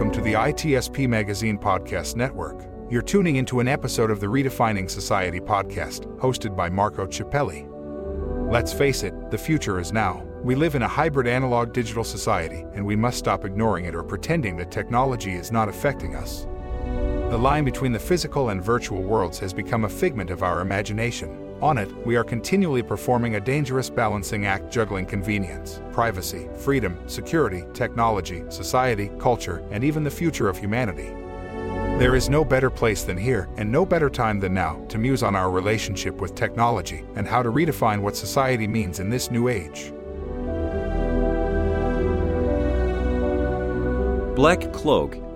Welcome to the ITSP Magazine Podcast Network. You're tuning into an episode of the Redefining Society podcast, hosted by Marco Ciappelli. Let's face it, the future is now. We live in a hybrid analog digital society, and we must stop ignoring it or pretending that technology is not affecting us. The line between the physical and virtual worlds has become a figment of our imagination. On it, we are continually performing a dangerous balancing act juggling convenience, privacy, freedom, security, technology, society, culture, and even the future of humanity. There is no better place than here, and no better time than now, to muse on our relationship with technology and how to redefine what society means in this new age. Black Cloak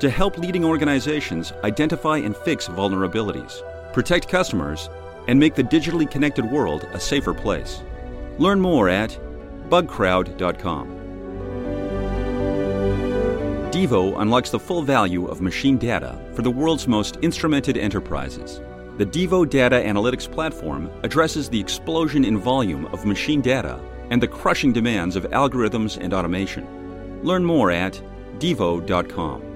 to help leading organizations identify and fix vulnerabilities, protect customers, and make the digitally connected world a safer place. Learn more at bugcrowd.com. Devo unlocks the full value of machine data for the world's most instrumented enterprises. The Devo Data Analytics Platform addresses the explosion in volume of machine data and the crushing demands of algorithms and automation. Learn more at devo.com.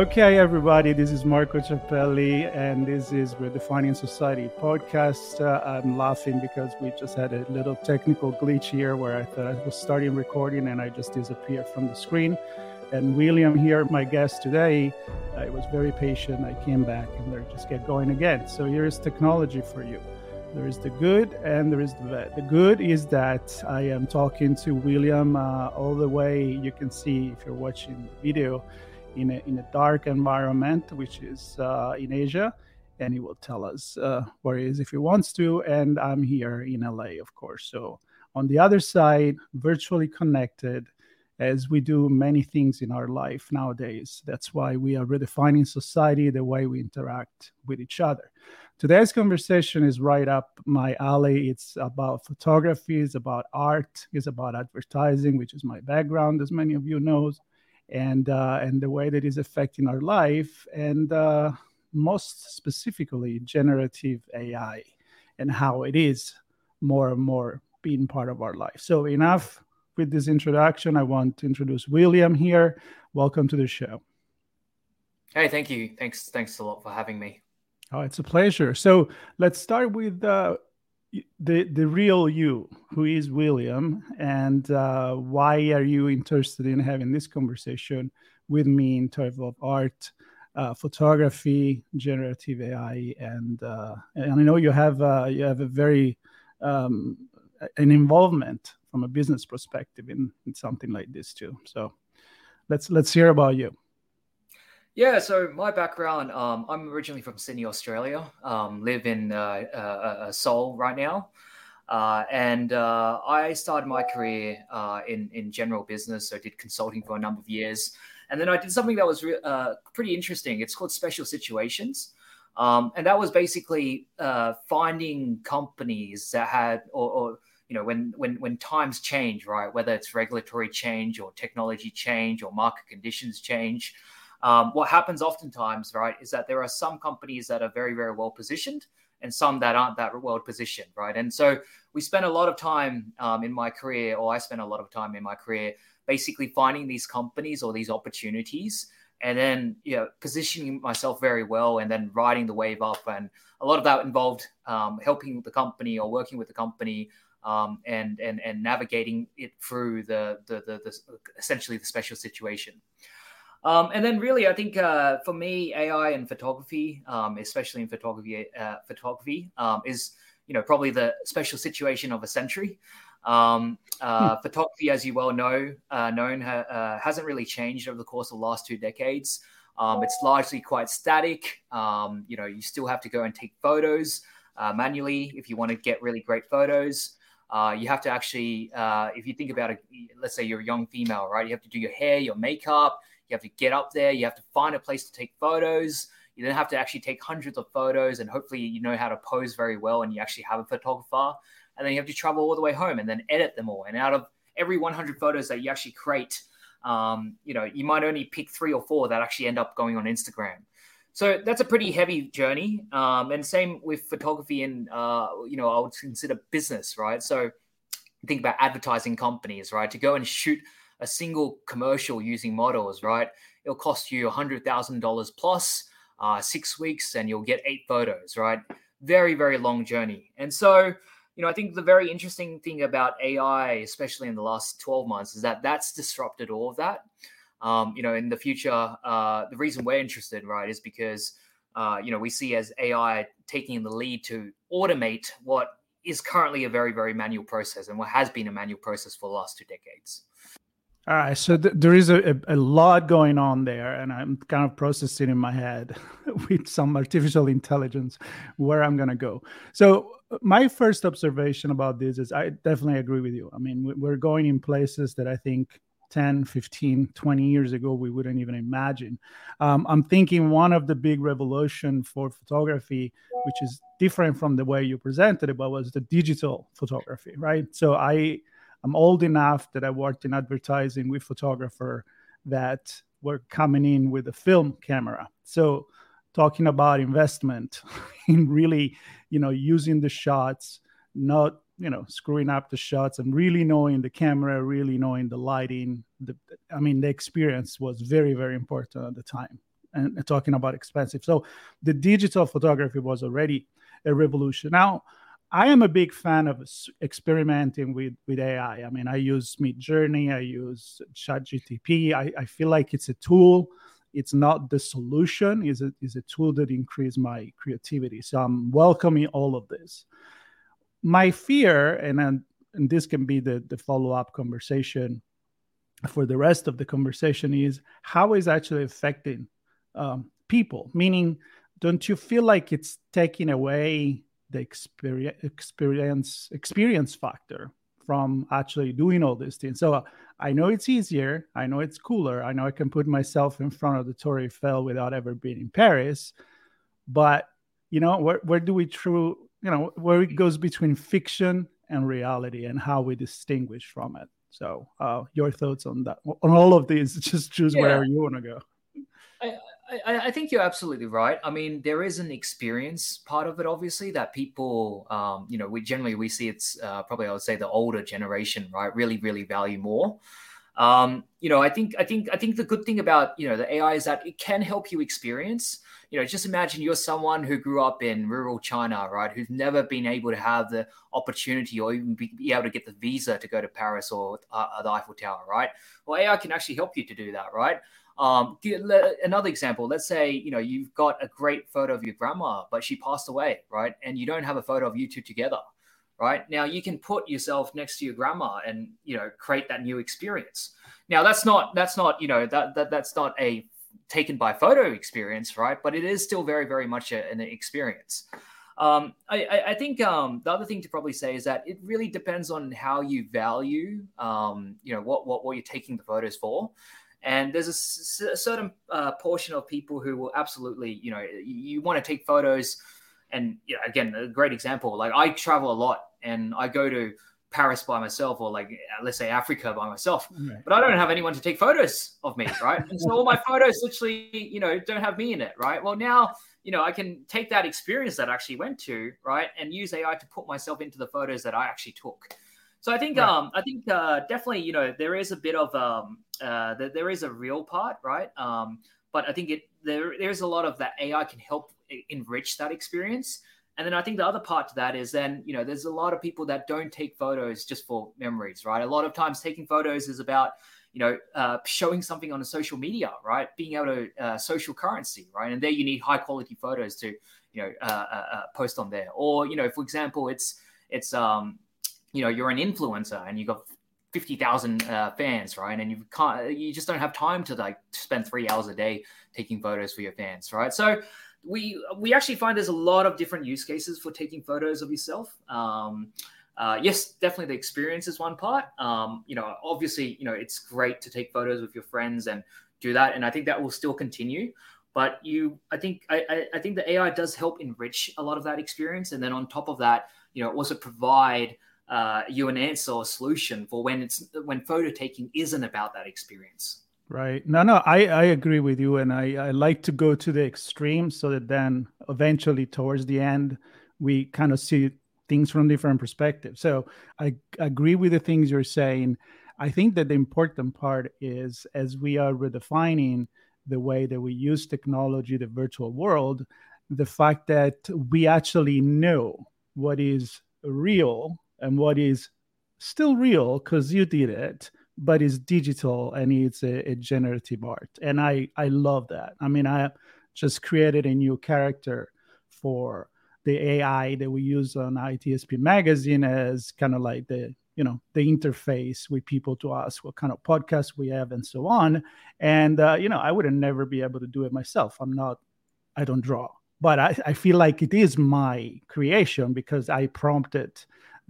Okay, everybody, this is Marco Ciappelli, and this is Redefining Society podcast. Uh, I'm laughing because we just had a little technical glitch here where I thought I was starting recording and I just disappeared from the screen. And William here, my guest today, I was very patient. I came back and they just get going again. So here is technology for you. There is the good and there is the bad. The good is that I am talking to William uh, all the way. You can see if you're watching the video in a, in a dark environment, which is uh, in Asia. And he will tell us uh, where he is if he wants to. And I'm here in LA, of course. So on the other side, virtually connected, as we do many things in our life nowadays. That's why we are redefining society, the way we interact with each other. Today's conversation is right up my alley. It's about photography, it's about art, it's about advertising, which is my background, as many of you know and uh, and the way that is affecting our life, and uh, most specifically generative AI, and how it is more and more being part of our life. So enough with this introduction. I want to introduce William here. Welcome to the show. Hey, thank you. Thanks, thanks a lot for having me. Oh, it's a pleasure. So let's start with uh, the the real you who is william and uh, why are you interested in having this conversation with me in terms of art uh, photography generative ai and uh, and i know you have uh, you have a very um, an involvement from a business perspective in, in something like this too. So let's let's hear about you yeah, so my background, um, I'm originally from Sydney, Australia. Um, live in uh, uh, uh, Seoul right now, uh, and uh, I started my career uh, in in general business. So I did consulting for a number of years, and then I did something that was re- pretty interesting. It's called Special Situations, um, and that was basically finding companies that had or, or you know when when when times change, right? Whether it's regulatory change or technology change or market conditions change. Um, what happens oftentimes, right, is that there are some companies that are very, very well positioned and some that aren't that well positioned, right? And so we spent a lot of time um, in my career, or I spent a lot of time in my career, basically finding these companies or these opportunities and then you know positioning myself very well and then riding the wave up and a lot of that involved um, helping the company or working with the company um, and and and navigating it through the, the the, the essentially the special situation um, and then, really, I think uh, for me, AI and photography, um, especially in photography, uh, photography um, is you know probably the special situation of a century. Um, uh, hmm. Photography, as you well know, uh, known ha- uh, hasn't really changed over the course of the last two decades. Um, it's largely quite static. Um, you know, you still have to go and take photos. uh, manually if you want to get really great photos. Uh, you have to actually, uh, if you think about it, let's say you're a young female, right? You have to do your hair, your makeup. You have to get up there. You have to find a place to take photos. You then have to actually take hundreds of photos, and hopefully you know how to pose very well, and you actually have a photographer. And then you have to travel all the way home and then edit them all. And out of every 100 photos that you actually create, um, you know, you might only pick three or four that actually end up going on Instagram. So that's a pretty heavy journey. Um, and same with photography and, uh, you know, I would consider business, right? So think about advertising companies, right? To go and shoot a single commercial using models, right? It'll cost you $100,000 plus uh, six weeks and you'll get eight photos, right? Very, very long journey. And so, you know, I think the very interesting thing about AI, especially in the last 12 months, is that that's disrupted all of that um, you know, in the future, uh, the reason we're interested, right, is because, uh, you know, we see as AI taking the lead to automate what is currently a very, very manual process and what has been a manual process for the last two decades. All right, so th- there is a, a, lot going on there, and I'm kind of processing in my head with some artificial intelligence where I'm to go. So, my first observation about this is I definitely agree with you. I mean, we're going in places that I think 10, 15, 20 years ago, we wouldn't even imagine. Um, I'm thinking one of the big revolution for photography, which is different from the way you presented it, but was the digital photography, right? So I am old enough that I worked in advertising with photographer that were coming in with a film camera. So talking about investment in really, you know, using the shots, not you know screwing up the shots and really knowing the camera really knowing the lighting the, i mean the experience was very very important at the time. And, and talking about expensive. So the digital photography was already a revolution. Now I am a big fan of experimenting with, with AI. I mean, I use Midjourney, I use ChatGTP. I, I feel like it's a tool. It's not the solution. It's a, a tool that increase my creativity. So I'm welcoming all of this my fear, and and this can be the the follow up conversation for the rest of the conversation, is how is actually affecting um, people. Meaning, don't you feel like it's taking away the experience experience experience factor from actually doing all these things. So uh, I know it's easier. I know it's cooler. I know I can put myself in front of the Torre Eiffel without ever being in Paris. But you know, where where do we true you know where it goes between fiction and reality and how we distinguish from it so uh, your thoughts on that on all of these just choose yeah. wherever you want to go I, I, think you're absolutely right. I mean, there is an experience part of it, obviously, that people, um, you know, we generally we see it's uh, probably I would say the older generation, right, really, really value more. Um, you know, I think I think I think the good thing about you know the AI is that it can help you experience you know, just imagine you're someone who grew up in rural China, right? Who's never been able to have the opportunity or even be, be able to get the visa to go to Paris or uh, the Eiffel Tower, right? Well, AI can actually help you to do that, right? Um, another example, let's say, you know, you've got a great photo of your grandma, but she passed away, right? And you don't have a photo of you two together, right? Now you can put yourself next to your grandma and, you know, create that new experience. Now that's not, that's not, you know, that, that that's not a taken by photo experience, right? But it is still very, very much a, an experience. Um, I, I, think um, the other thing to probably say is that it really depends on how you value, um, you know, what, what, what you're taking the photos for. And there's a, s- a certain uh, portion of people who will absolutely, you know, you, you want to take photos. And you know, again, a great example, like I travel a lot and I go to Paris by myself or like let's say Africa by myself, right. but I don't have anyone to take photos of me, right? And so all my photos literally, you know, don't have me in it, right? Well, now you know I can take that experience that I actually went to, right, and use AI to put myself into the photos that I actually took. So I think right. um I think uh, definitely you know there is a bit of um uh there is a real part, right? Um, but I think it there there's a lot of that AI can help enrich that experience and then I think the other part to that is then, you know, there's a lot of people that don't take photos just for memories, right? A lot of times taking photos is about, you know, uh, showing something on a social media, right? Being able to uh, social currency, right? And there you need high quality photos to, you know, uh, uh, uh, post on there. Or, you know, for example, it's, it's, um, you know, you're an influencer and you've got 50,000 uh, fans, right? And you can't, you just don't have time to like spend three hours a day taking photos for your fans, right? So we we actually find there's a lot of different use cases for taking photos of yourself. Um, uh, yes, definitely the experience is one part. Um, you know, obviously, you know, it's great to take photos with your friends and do that, and I think that will still continue. But you, I think, I, I think the AI does help enrich a lot of that experience, and then on top of that, you know, also provide uh, you an answer or solution for when it's when photo taking isn't about that experience. Right. No, no, I, I agree with you. And I, I like to go to the extreme so that then eventually towards the end, we kind of see things from different perspectives. So I agree with the things you're saying. I think that the important part is as we are redefining the way that we use technology, the virtual world, the fact that we actually know what is real and what is still real because you did it but it's digital and it's a, a, generative art. And i i love that. I mean i just created a new character for the ai that we use on itsp magazine as kind of like the you know the interface with people to ask what kind of podcast we have and so on. And uh, you know i would never be able to do it myself. I'm not i don't draw. But I, I feel like it is my creation because i prompted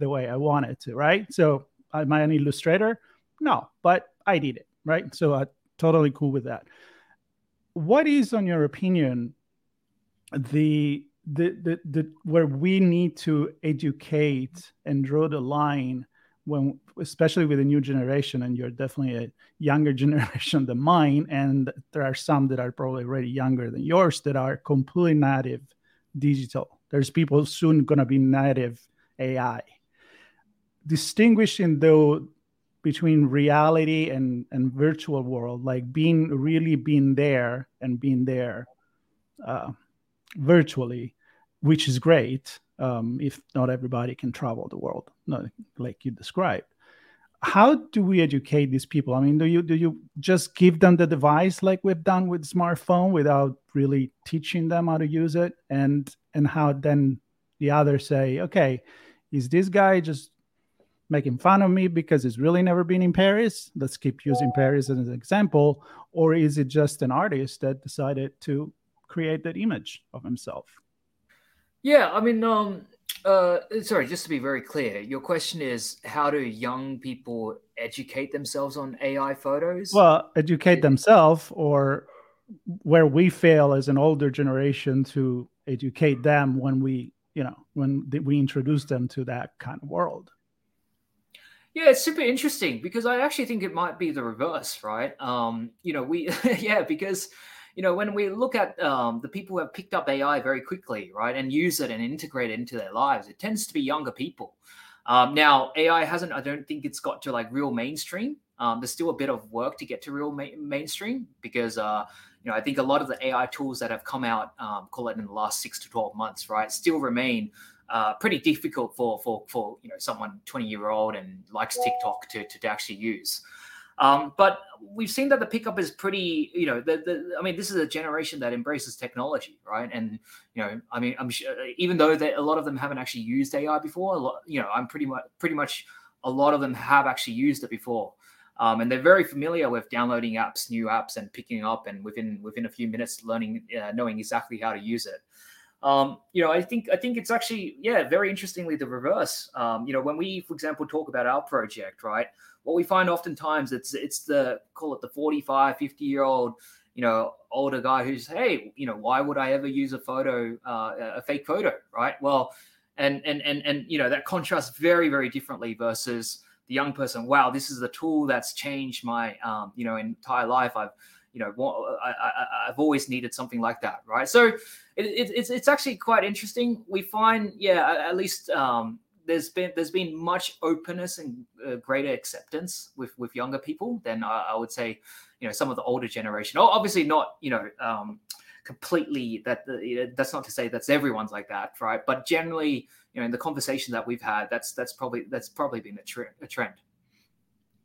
the way i wanted to right so am i an illustrator no, but I did it, right? So I'm totally cool with that. What is, on your opinion, the the, the the where we need to educate and draw the line when especially with a new generation and you're definitely a younger generation than mine and there are some that are probably already younger than yours that are completely native digital there's people soon going to be native ai distinguishing though between reality and and virtual world like being really being there and being there uh, virtually which is great um, if not everybody can travel the world not like you described. How do we educate these people? I mean do you do you just give them the device like we've done with smartphone without really teaching them how to use it? And and how then the others say okay is this guy just making fun of me because he's really never been in Paris. Let's keep using Paris as an example. Or is it just an artist that decided to create that image of himself? Yeah, I mean, um, uh, sorry, just to be very clear, your question is how do young people educate themselves on AI photos? Well, educate themselves, or where we fail as an older generation to educate them when we, you know, when we introduce them to that kind of world. Yeah, it's super interesting because I actually think it might be the reverse, right? Um, you know, we yeah, because you know when we look at um, the people who have picked up AI very quickly, right, and use it and integrate it into their lives, it tends to be younger people. Um, now, AI hasn't. I don't think it's got to like real mainstream. Um, there's still a bit of work to get to real ma- mainstream because uh, you know I think a lot of the AI tools that have come out, um, call it in the last six to twelve months, right, still remain uh, pretty difficult for for for you know someone 20 year old and likes TikTok to to, to actually use. Um, but we've seen that the pickup is pretty, you know, the, the, I mean, this is a generation that embraces technology, right? And, you know, I mean, I'm sure, even though they, a lot of them haven't actually used AI before, a lot, you know, I'm pretty much, pretty much a lot of them have actually used it before. Um, and they're very familiar with downloading apps, new apps, and picking up, and within within a few minutes, learning, uh, knowing exactly how to use it. Um, you know, I think I think it's actually yeah, very interestingly the reverse. Um, you know, when we, for example, talk about our project, right? What we find oftentimes it's it's the call it the 45, 50 year old, you know, older guy who's hey, you know, why would I ever use a photo, uh, a fake photo, right? Well, and and and and you know that contrasts very very differently versus the young person. Wow, this is the tool that's changed my um, you know entire life. I've you know, I, have always needed something like that, right? So it, it, it's it's actually quite interesting. We find, yeah, at least um, there's been there's been much openness and uh, greater acceptance with with younger people than I, I, would say, you know, some of the older generation. Obviously not, you know. Um, completely that that's not to say that's everyone's like that right but generally you know in the conversation that we've had that's that's probably that's probably been a, a trend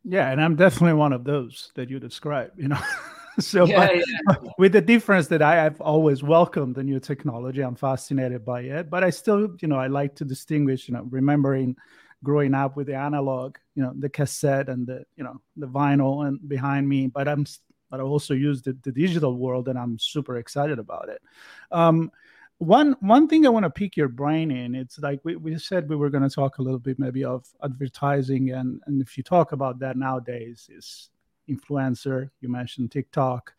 yeah and i'm definitely one of those that you describe you know so yeah, yeah. with the difference that I have always welcomed the new technology, I'm fascinated by it. But I still, you know, I like to distinguish, you know, remembering growing up with the analog, you know, the cassette and the, you know, the vinyl and behind me. But I'm but I also use the, the digital world, and I'm super excited about it. Um, one one thing I want to pick your brain in, it's like we, we said we were going to talk a little bit maybe of advertising, and and if you talk about that nowadays, is influencer. You mentioned TikTok.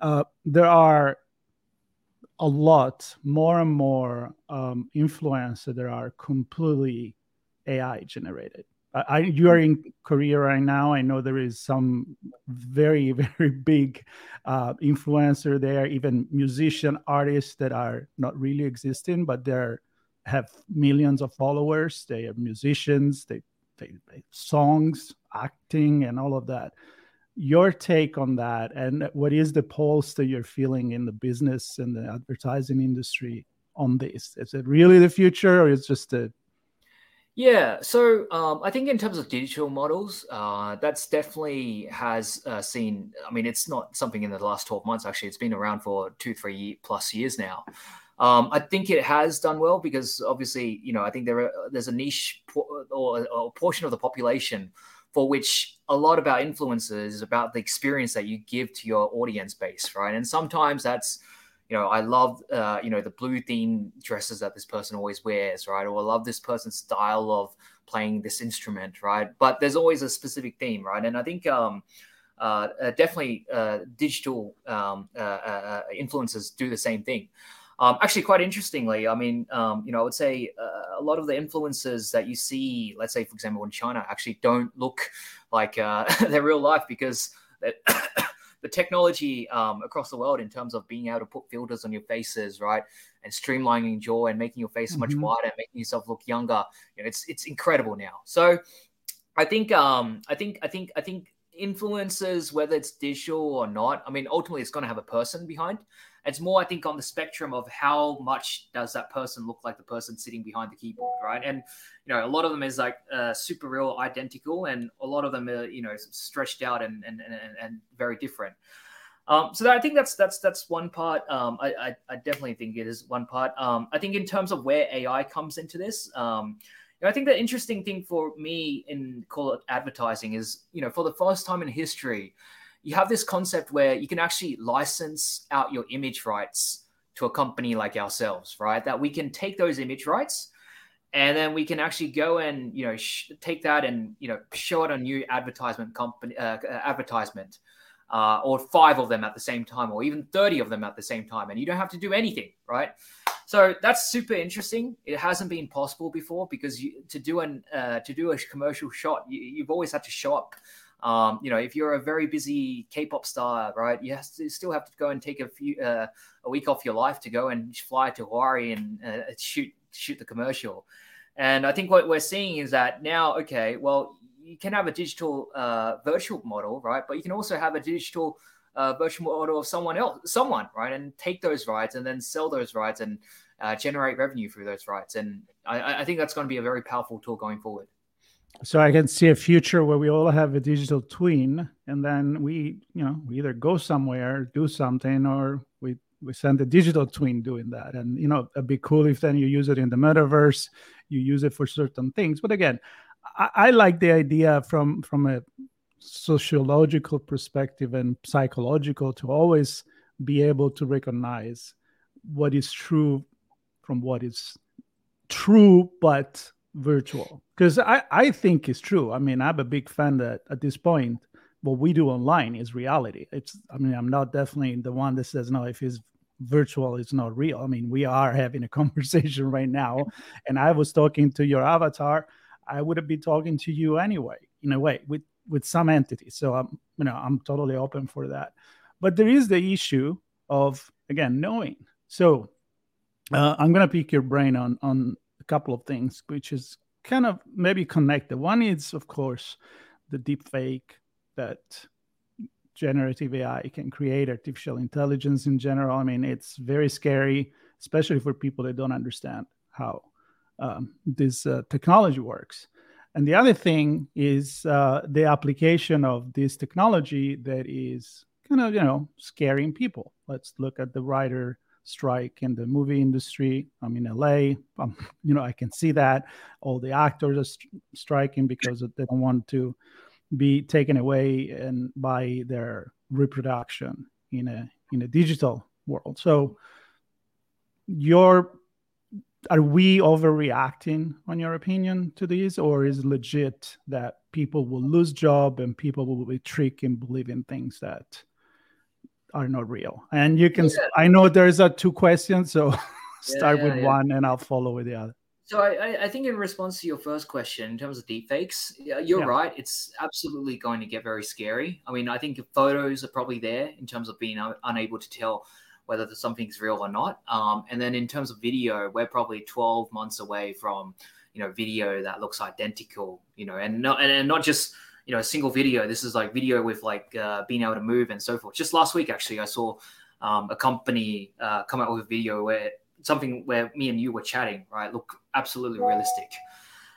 Uh, there are a lot more and more um, influencers that are completely AI generated. I, you are in Korea right now. I know there is some very very big uh, influencer there, even musician artists that are not really existing, but they have millions of followers. They are musicians. They, they, they songs, acting, and all of that. Your take on that, and what is the pulse that you're feeling in the business and the advertising industry on this? Is it really the future, or is just a yeah, so um, I think in terms of digital models, uh, that's definitely has uh, seen. I mean, it's not something in the last twelve months. Actually, it's been around for two, three plus years now. Um, I think it has done well because obviously, you know, I think there are, there's a niche or, or, a portion of the population for which a lot about influencers is about the experience that you give to your audience base, right? And sometimes that's you know, I love, uh, you know, the blue theme dresses that this person always wears, right? Or I love this person's style of playing this instrument, right? But there's always a specific theme, right? And I think um, uh, uh, definitely uh, digital um, uh, uh, influences do the same thing. Um, actually, quite interestingly, I mean, um, you know, I would say uh, a lot of the influencers that you see, let's say, for example, in China, actually don't look like uh, their real life because the technology um, across the world in terms of being able to put filters on your faces, right, and streamlining jaw and making your face mm-hmm. much wider, making yourself look younger. You know, it's it's incredible now. So, I think um, I think I think I think influencers, whether it's digital or not, I mean, ultimately it's going to have a person behind. It's more, I think, on the spectrum of how much does that person look like the person sitting behind the keyboard, right? And you know, a lot of them is like uh, super real, identical, and a lot of them are you know stretched out and and and, and very different. Um, so I think that's that's that's one part. Um, I, I, I definitely think it is one part. Um, I think in terms of where AI comes into this, um, you know, I think the interesting thing for me in call it advertising is you know for the first time in history, you have this concept where you can actually license out your image rights to a company like ourselves, right? That we can take those image rights and then we can actually go and you know sh- take that and you know show it on new advertisement company uh, uh, advertisement uh, or five of them at the same time or even 30 of them at the same time and you don't have to do anything right so that's super interesting it hasn't been possible before because you, to do an uh, to do a commercial shot you, have always had to show up um, you know, if you're a very busy K-pop star, right, you, to, still have to go and take a few uh, a week off your life to go and fly to Hawaii and uh, shoot shoot the commercial. And I think what we're seeing is that now, okay, well, you can have a digital uh, virtual model, right? But you can also have a digital uh, virtual model of someone else, someone, right? And take those rights and then sell those rights and uh, generate revenue through those rights. And I, I think that's going to be a very powerful tool going forward so i can see a future where we all have a digital twin and then we you know we either go somewhere do something or we we send a digital twin doing that. And you know it'd be cool if then you use it in the metaverse you use it for certain things. But again i, I like the idea from from a sociological perspective and psychological to always be able to recognize what is true from what is true but virtual. Because I, I think it's true. I mean i'm a big fan that at this point what we do online is reality. It's i mean i'm not definitely the one that says no if it's virtual it's not real. I mean we are having a conversation right now. And i was talking to your avatar. I would have been talking to you anyway in a way with with some entity. So i'm you know i'm totally open for that. But there is the issue of again knowing. So uh, i'm going to pick your brain on on couple of things, which is kind of maybe connected. One is, of course, the deep fake that generative AI can create, artificial intelligence in general. I mean, it's very scary, especially for people that don't understand how um, this uh, technology works. And the other thing is uh, the application of this technology that is kind of, you know, scaring people. Let's look at the writer strike in the movie industry. I'm in LA. Um, you know, I can see that all the actors are st- striking because they don't want to be taken away and by their reproduction in a in a digital world. So your are we overreacting on your opinion to this or is legit that people will lose job and people will be tricked in believing things that are not real and you can yeah. i know there's a two questions so start yeah, yeah, with one and i'll follow with the other so I, I think in response to your first question, in terms of deepfakes, you're yeah. right. It's absolutely going to get very scary. I mean, I think photos are probably there in terms of being unable to tell whether something's real or not. Um, and then in terms of video, we're probably 12 months away from, you know, video that looks identical, you know, and not, and not just, you know, a single video. This is like video with like uh, being able to move and so forth. Just last week, actually, I saw um, a company uh, come out with a video where something where me and you were chatting, right? Look absolutely realistic.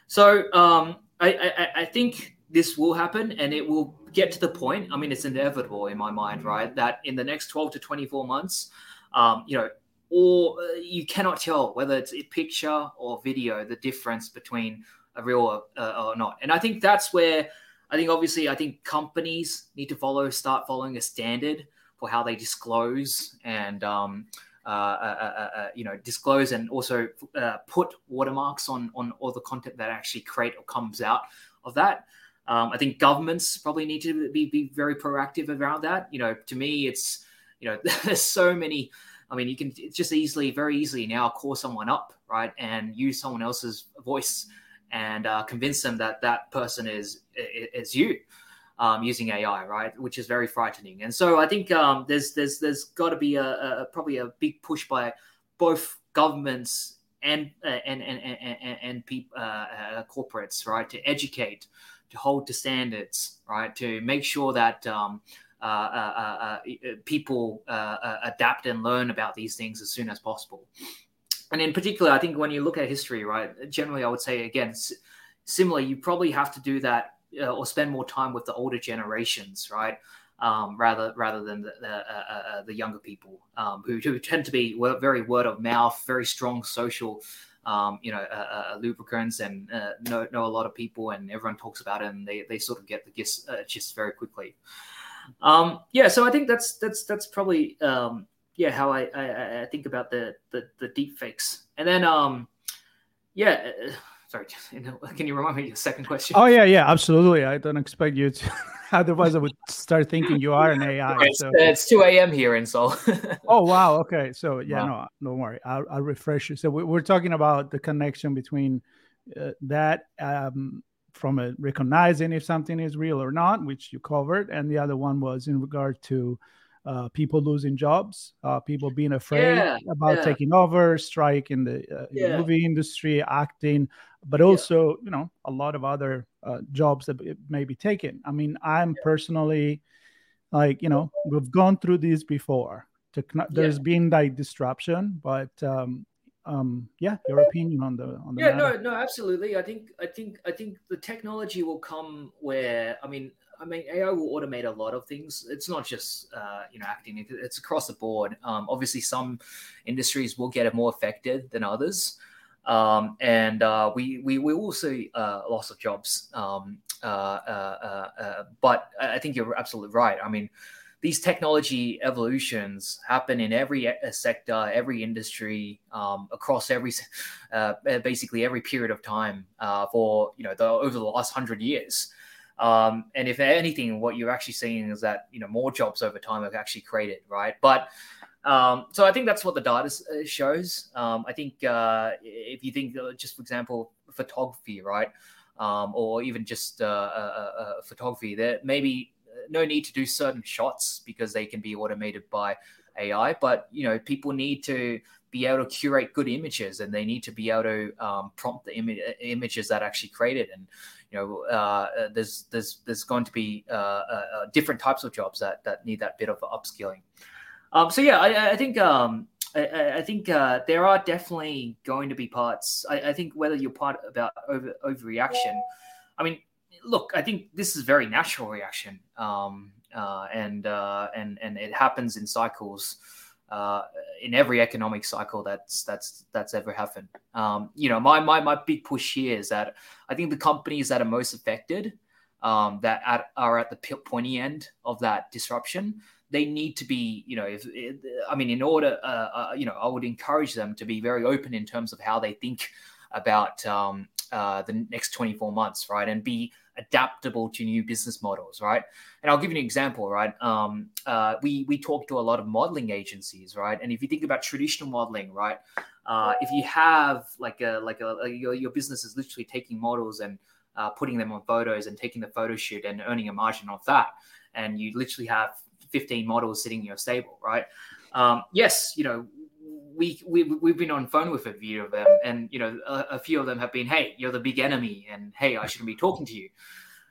So um, I, I, I think this will happen and it will get to the point. I mean, it's inevitable in my mind, right? That in the next 12 to 24 months, um, you know, or uh, you cannot tell whether it's a picture or video, the difference between a real or, uh, or not. And I think that's where I think obviously I think companies need to follow, start following a standard for how they disclose and um, uh, uh, uh, you know disclose and also put watermarks on on all the content that actually create or comes out of that. Um, I think governments probably need to be, be very proactive around that. You know, to me, it's you know there's so many. I mean, you can just easily, very easily now call someone up, right, and use someone else's voice and uh, convince them that that person is is you um, using AI, right? Which is very frightening. And so I think um, there's there's there's got to be a, a, probably a big push by both governments and uh, and and and and, uh, uh, corporates, right, to educate, to hold to standards, right, to make sure that. Um, uh, uh, people adapt and learn about these things as soon as possible. And in particular, I think when you look at history, right, generally I would say again, similar, you probably have to do that uh, or spend more time with the older generations, right? Um, rather rather than the the, uh, uh, uh, the younger people um, who, who tend to be very word of mouth, very strong social, um, you know, uh, uh, lubricants and know know a lot of people, and everyone talks about it, and they, they sort of get the gist, gist very quickly. Um, yeah, so I think that's that's that's probably um, yeah how I, I, I think about the the, the deep fakes, and then um, yeah sorry, can you remind me your second question? Oh yeah, yeah, absolutely. I don't expect you to. Otherwise, I would start thinking you are an AI. It's, so. it's two a.m. here in Seoul. oh wow. Okay. So yeah, wow. no, don't worry. I'll, I'll refresh you. So we, are talking about the connection between uh, that um, from a recognizing if something is real or not, which you covered, and the other one was in regard to uh, people losing jobs, uh, people being afraid yeah, about yeah. taking over, strike in the, uh, yeah. movie industry, acting, but also you know a lot of other uh, jobs that may be taken. I mean, I'm personally like you know we've gone through this before. there's been like disruption, but um, um, yeah, your opinion on the on the yeah, matter. no, no, absolutely. I think I think I think the technology will come where I mean I mean, AI will automate a lot of things. It's not just uh, you know acting; it's across the board. Um, obviously, some industries will get more affected than others, um, and uh, we, we we will see uh, loss of jobs. Um, uh, uh, uh, but I think you're absolutely right. I mean, these technology evolutions happen in every sector, every industry, um, across every, uh, basically every period of time uh, for you know the, over the last hundred years. Um, and if anything, what you're actually seeing is that you know more jobs over time have actually created, right? But um, so I think that's what the data uh, shows. Um, I think uh, if you think, uh, just for example, photography, right, um, or even just uh, uh, uh, photography, there maybe no need to do certain shots because they can be automated by AI. But you know, people need to be able to curate good images, and they need to be able to um, prompt the Im- images that actually created and you know, uh, there's there's there's going to be uh, uh, uh, different types of jobs that that need that bit of upskilling. Um, so yeah, I, I think um, I, I, think uh, there are definitely going to be parts. I, I, think whether you're part about over overreaction, I mean, look, I think this is very natural reaction, um, uh, and and and it happens in cycles uh, in every economic cycle that's that's that's ever happened. Um, you know, my my my big push here is that I think the companies that are most affected um, that at, are at the pointy end of that disruption, they need to be, you know, if, I mean, in order, uh, uh, you know, I would encourage them to be very open in terms of how they think about um, uh, the next 24 months, right? And be adaptable to new business models, right? And I'll give you an example, right? Um, uh, we we talk to a lot of modeling agencies, right? And if you think about traditional modeling, right, uh, if you have like a like a, a your, your business is literally taking models and uh, putting them on photos and taking the photo shoot and earning a margin off that, and you literally have 15 models sitting in your stable, right? Um, yes, you know, we, we we've been on phone with a few of them, and you know, a, a, few of them have been, "Hey, you're the big enemy," and "Hey, I shouldn't be talking to you,"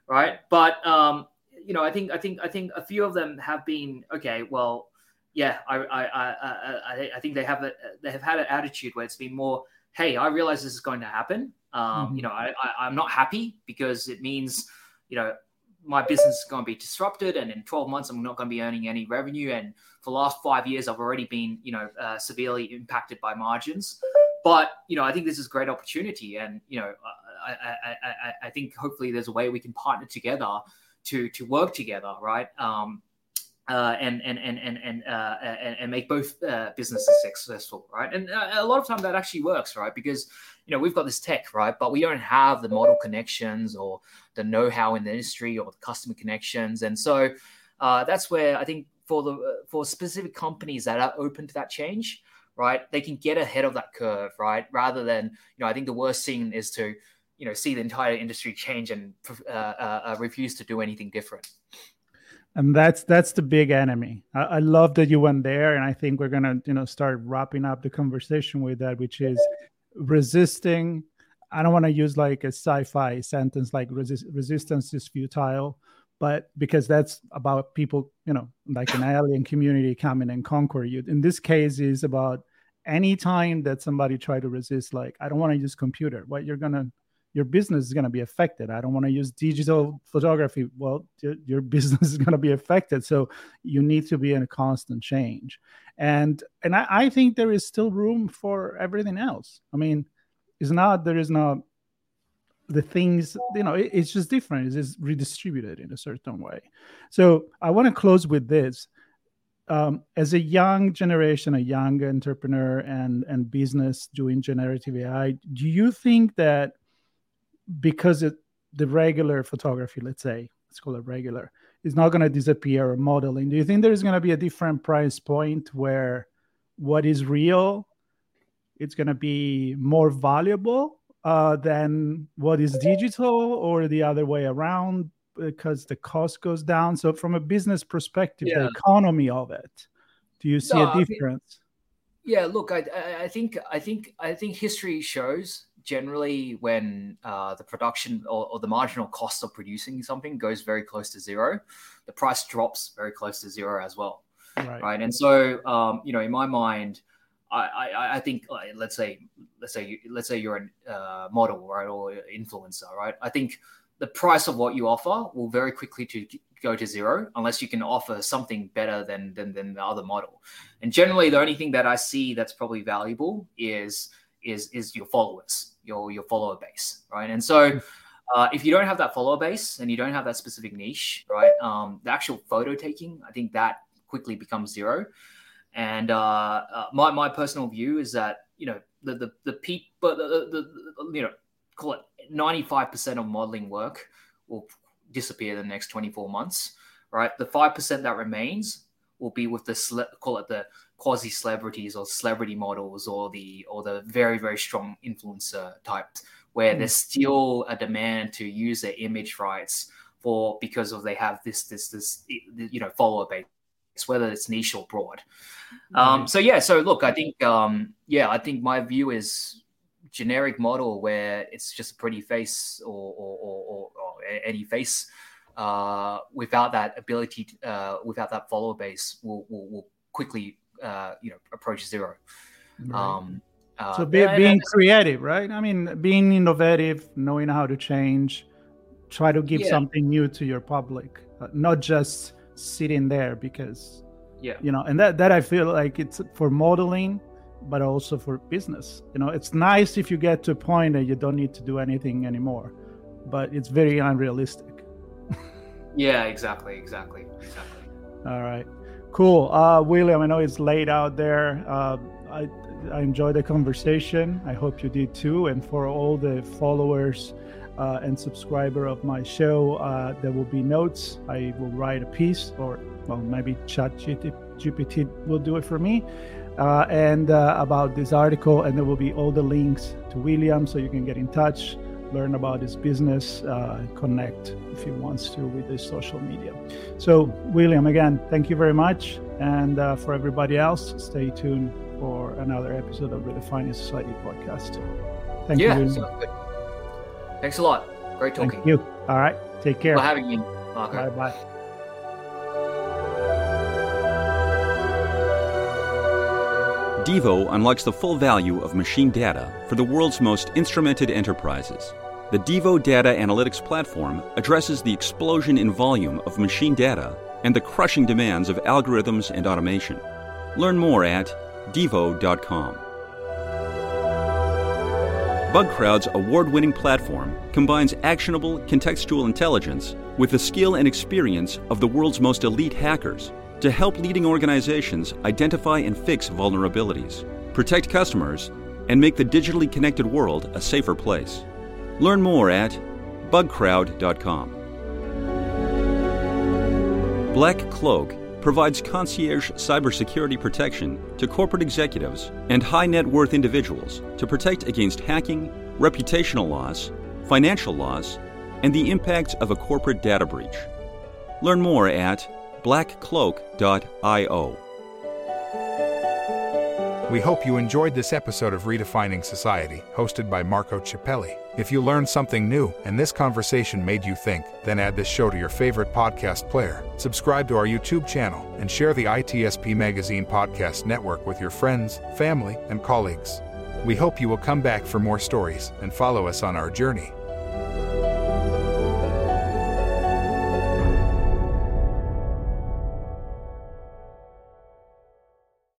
right? But um, you know, I think I think I think a few of them have been okay. Well, yeah, I I I I, I think they have a, they have had an attitude where it's been more, "Hey, I realize this is going to happen. Um, mm-hmm. You know, I, I I'm not happy because it means." You know, my business is going to be disrupted and in 12 months i'm not going to be earning any revenue. And for the last five years i've already been you know uh, severely impacted by margins. But you know i think this is a great opportunity. And you know I, I, I, I think hopefully there's a way we can partner together to to work together right? Um, uh, and and and and and, uh, and, and make both uh, businesses successful, right? And uh, a lot of time that actually works, right? Because you know we've got this tech, right, but we don't have the model connections or the know-how in the industry or the customer connections, and so uh, that's where I think for the for specific companies that are open to that change, right, they can get ahead of that curve, right, rather than you know I think the worst thing is to you know see the entire industry change and uh, refuse to do anything different and that's that's the big enemy. I, I, love that you went there and i think we're gonna you know start wrapping up the conversation with that which is resisting. I don't want to use like a sci-fi sentence like resist, resistance is futile but because that's about people you know like an alien community coming and conquer you. In this case is about any time that somebody try to resist like i don't want to use computer. What you're gonna your business is going to be affected. I don't want to use digital photography. Well, your, business is going to be affected. So you need to be in a constant change. And and I, I think there is still room for everything else. I mean, it's not there is not the things you know it, it's just different it's just redistributed in a certain way so i want to close with this um, as a young generation a young entrepreneur and and business doing generative ai do you think that because it, the regular photography, let's say, let's call it regular, is not going to disappear or modeling. Do you think there's going to be a different price point where what is real, it's going to be more valuable uh, than what is digital, or the other way around because the cost goes down? So, from a business perspective, yeah. the economy of it, do you see no, a difference? I mean, yeah, look, I, I think I think I think history shows generally when uh, the production or, or, the marginal cost of producing something goes very close to zero, the price drops very close to zero as well. Right. right? And so, um, you know, in my mind, I, I, I think uh, let's say let's say you, let's say you're a uh, model right or influencer right. I think the price of what you offer will very quickly to go to zero unless you can offer something better than, than than the other model. And generally, the only thing that I see that's probably valuable is is is your followers your your follower base, right? And so uh, if you don't have that follower base and you don't have that specific niche, right, um, the actual photo taking, I think that quickly becomes zero. And uh, uh, my my personal view is that you know the the the people, the, the, the you know call it ninety five percent of modeling work will disappear in the next twenty four months, right? The five percent that remains will be with the call it the quasi celebrities or celebrity models or the or the very very strong influencer types where mm. there's still a demand to use their image rights for because of they have this this this you know follower base whether it's niche or broad mm. um, so yeah so look i think um, yeah i think my view is generic model where it's just a pretty face or or, or, or, or any face uh, without that ability, to, uh, without that follower base, will will, will quickly uh, you know approach zero. Right. Um, uh, so be, being creative, right? I mean, being innovative, knowing how to change, try to give yeah. something new to your public, uh, not just sitting there because yeah you know and that that i feel like it's for modeling but also for business you know it's nice if you get to a point that you don't need to do anything anymore but it's very unrealistic Yeah, exactly, exactly, exactly. All right, cool. Uh, William, I know it's late out there. Uh, I I enjoyed the conversation. I hope you did too. And for all the followers uh, and subscriber of my show, uh, there will be notes. I will write a piece, or well, maybe Chat GPT will do it for me. Uh, and uh, about this article, and there will be all the links to William, so you can get in touch, learn about his business, uh, connect if he wants to with his social media. So, William, again, thank you very much, and uh, for everybody else, stay tuned for another episode of the Redefining Society podcast. Thank yeah, you. Thanks a lot. Great talking. Thank you. All right. Take care. For having me, Marco. Bye bye. Devo unlocks the full value of machine data for the world's most instrumented enterprises. The Devo Data Analytics Platform addresses the explosion in volume of machine data and the crushing demands of algorithms and automation. Learn more at Devo.com. Bugcrowd's award winning platform combines actionable contextual intelligence with the skill and experience of the world's most elite hackers to help leading organizations identify and fix vulnerabilities, protect customers, and make the digitally connected world a safer place. Learn more at bugcrowd.com. Black Cloak provides concierge cybersecurity protection to corporate executives and high net worth individuals to protect against hacking, reputational loss, financial loss, and the impacts of a corporate data breach. Learn more at blackcloak.io. We hope you enjoyed this episode of Redefining Society, hosted by Marco Ciappelli. If you learned something new and this conversation made you think, then add this show to your favorite podcast player, subscribe to our YouTube channel, and share the ITSPmagazine podcast network with your friends, family, and colleagues. We hope you will come back for more stories and follow us on our journey.